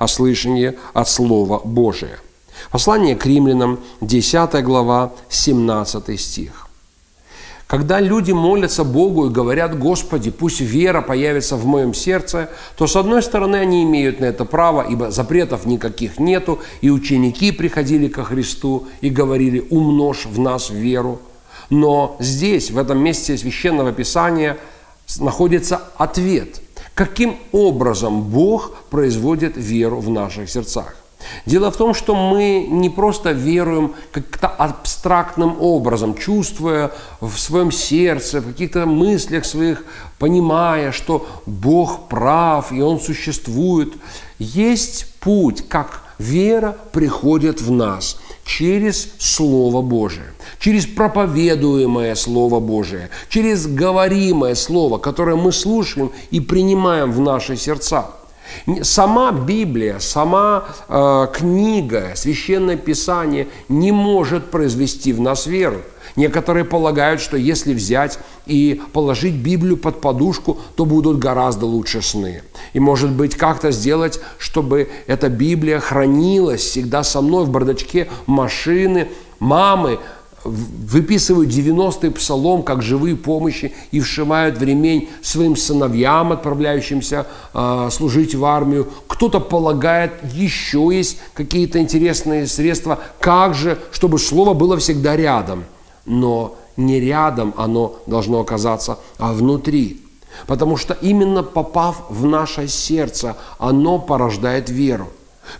а слышание от Слова Божия. Послание к римлянам, 10 глава, 17 стих. Когда люди молятся Богу и говорят, Господи, пусть вера появится в моем сердце, то с одной стороны они имеют на это право, ибо запретов никаких нету, и ученики приходили ко Христу и говорили, умножь в нас веру. Но здесь, в этом месте Священного Писания, находится ответ – каким образом Бог производит веру в наших сердцах. Дело в том, что мы не просто веруем как-то абстрактным образом, чувствуя в своем сердце, в каких-то мыслях своих, понимая, что Бог прав и Он существует. Есть путь, как вера приходит в нас – через Слово Божие, через проповедуемое Слово Божие, через говоримое Слово, которое мы слушаем и принимаем в наши сердца. Сама Библия, сама э, книга, священное Писание не может произвести в нас веру. Некоторые полагают, что если взять и положить Библию под подушку, то будут гораздо лучше сны. И, может быть, как-то сделать, чтобы эта Библия хранилась всегда со мной в бардачке машины, мамы, выписывают 90-й псалом как живые помощи и вшивают в ремень своим сыновьям, отправляющимся э, служить в армию. Кто-то полагает, еще есть какие-то интересные средства, как же, чтобы слово было всегда рядом – но не рядом оно должно оказаться, а внутри. Потому что именно попав в наше сердце, оно порождает веру.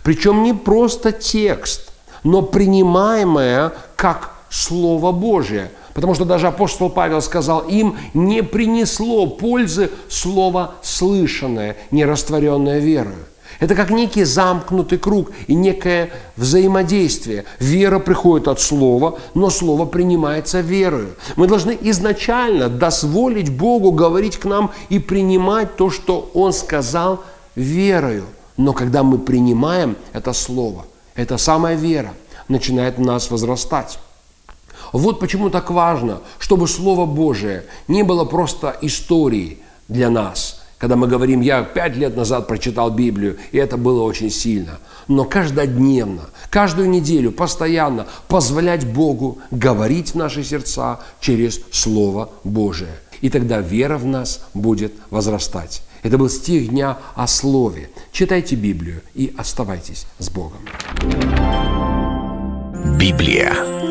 Причем не просто текст, но принимаемое как Слово Божие. Потому что даже апостол Павел сказал, им не принесло пользы слово слышанное, не растворенное верою. Это как некий замкнутый круг и некое взаимодействие. Вера приходит от слова, но слово принимается верою. Мы должны изначально дозволить Богу говорить к нам и принимать то, что Он сказал верою. Но когда мы принимаем это слово, эта самая вера начинает в нас возрастать. Вот почему так важно, чтобы Слово Божие не было просто историей для нас – когда мы говорим, я пять лет назад прочитал Библию, и это было очень сильно. Но каждодневно, каждую неделю, постоянно позволять Богу говорить в наши сердца через Слово Божие. И тогда вера в нас будет возрастать. Это был стих дня о Слове. Читайте Библию и оставайтесь с Богом. Библия.